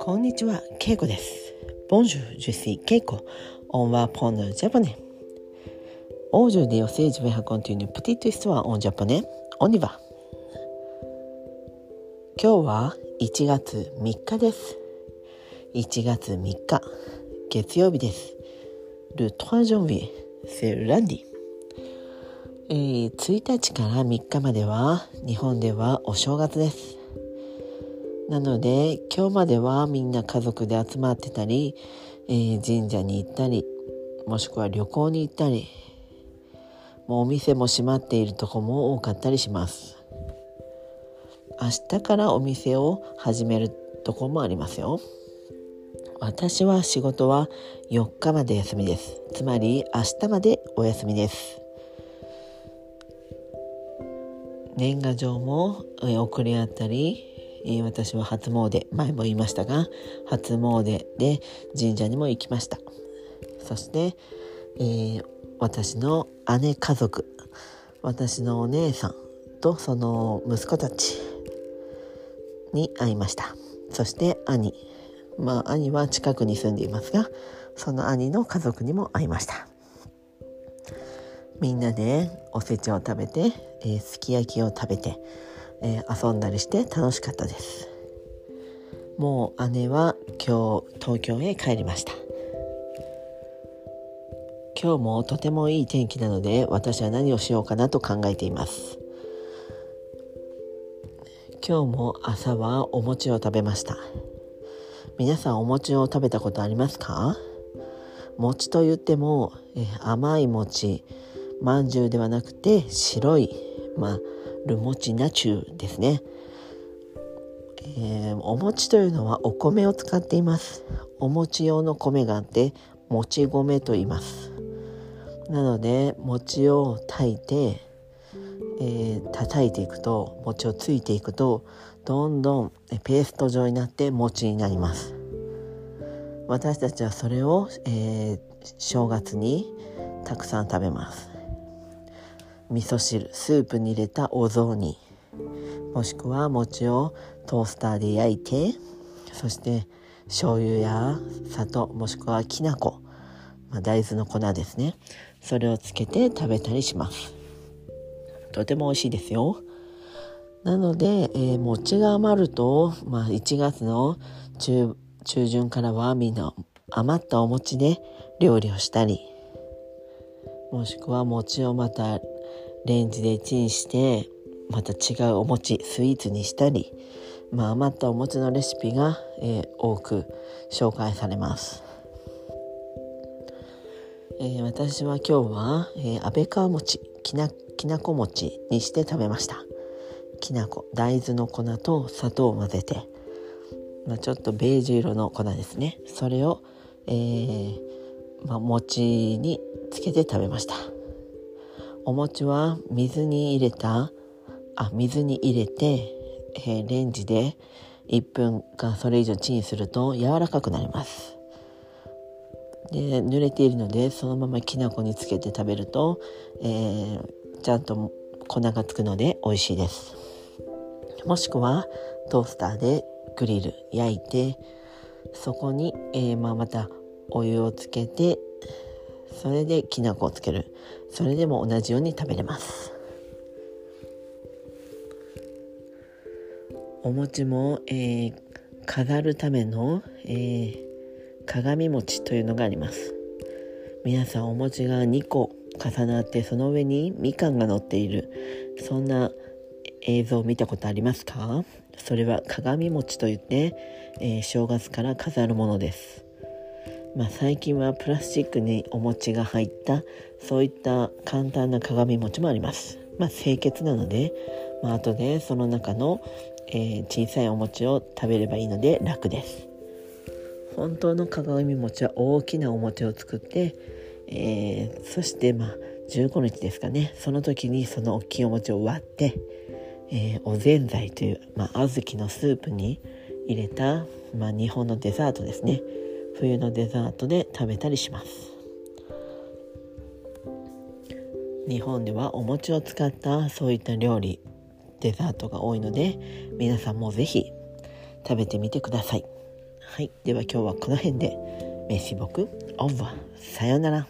こんにちは、けいこです。 Bonjour, je suis けいこ。 On va apprendre japonais。 Aujourd'hui aussi je vais continuer petite histoire en japonais。 On y va。今日は一月三日です。一月三日。月曜日です。 Le trois janvier。 C'est lundi。えー、1日から3日までは日本ではお正月です。なので今日まではみんな家族で集まってたり、えー、神社に行ったりもしくは旅行に行ったりもうお店も閉まっているとこも多かったりします。明日からお店を始めるとこもありますよ。私は仕事は4日まで休みです。つまり明日までお休みです。年賀状も送り合ったり私は初詣前も言いましたが初詣で神社にも行きました。そして、えー、私の姉家族私のお姉さんとその息子たちに会いました。そして兄。まあ兄は近くに住んでいますがその兄の家族にも会いました。みんなでおせちを食べて、えー、すき焼きを食べてえー、遊んだりして楽しかったです。もう姉は今日東京へ帰りました。今日もとてもいい天気なので私は何をしようかなと考えています。今日も朝はお餅を食べました。皆さんお餅を食べたことありますか？餅と言ってもえ甘い餅まんじゅうではなくて白いまあルモチナチュですね、えー、お餅というのはお米を使っています。お餅用の米があってもち米と言います。なので餅を炊いて、えー、叩いていくと餅をついていくとどんどんペースト状になって餅になります。私たちはそれを、えー、正月にたくさん食べます。味噌汁スープに入れたお雑煮。もしくは餅をトースターで焼いてそして醤油や砂糖もしくはきな粉、まあ、大豆の粉ですね。それをつけて食べたりします。とても美味しいですよ。なので、えー、餅が余ると、まあ、1月の中中旬からはみんな余ったお餅で料理をしたりもしくは餅をまたレンジでチンしてまた違うお餅スイーツにしたり、まあ、余ったお餅のレシピが、えー、多く紹介されます、えー、私は今日は、えー、安倍川餅きなきなこ餅にして食べました。きなこ大豆の粉と砂糖を混ぜて、まあ、ちょっとベージュ色の粉ですね。それを、えーまあ、餅につけて食べました。お餅は水に入れたあ水に入れて、えー、レンジで1分かそれ以上チンすると柔らかくなります。で濡れているのでそのままきな粉につけて食べると、えー、ちゃんと粉がつくので美味しいです。もしくはトースターでグリル焼いてそこに、えー、まあ、またお湯をつけてそれできな粉をつける。それでも同じように食べれます。お餅も、えー、飾るための、えー、鏡餅というのがあります。皆さんお餅が2個重なってその上にみかんが乗っている。そんな映像を見たことありますか？それは鏡餅といって、えー、正月から飾るものです。まあ、最近はプラスチックにお餅が入ったそういった簡単な鏡餅もあります。まあ、清潔なので、まあ、後でその中の、えー、小さいお餅を食べればいいので楽です。本当の鏡餅は大きなお餅を作って、えー、そしてまあ15日ですかねその時にその大きいお餅を割って、えー、おぜんざいという、まあ、小豆のスープに入れた、まあ、日本のデザートですね冬のデザートで食べたりします日本ではお餅を使ったそういった料理デザートが多いので皆さんも是非食べてみてください。はい、では今日はこの辺で。メシボクオーバーさようなら。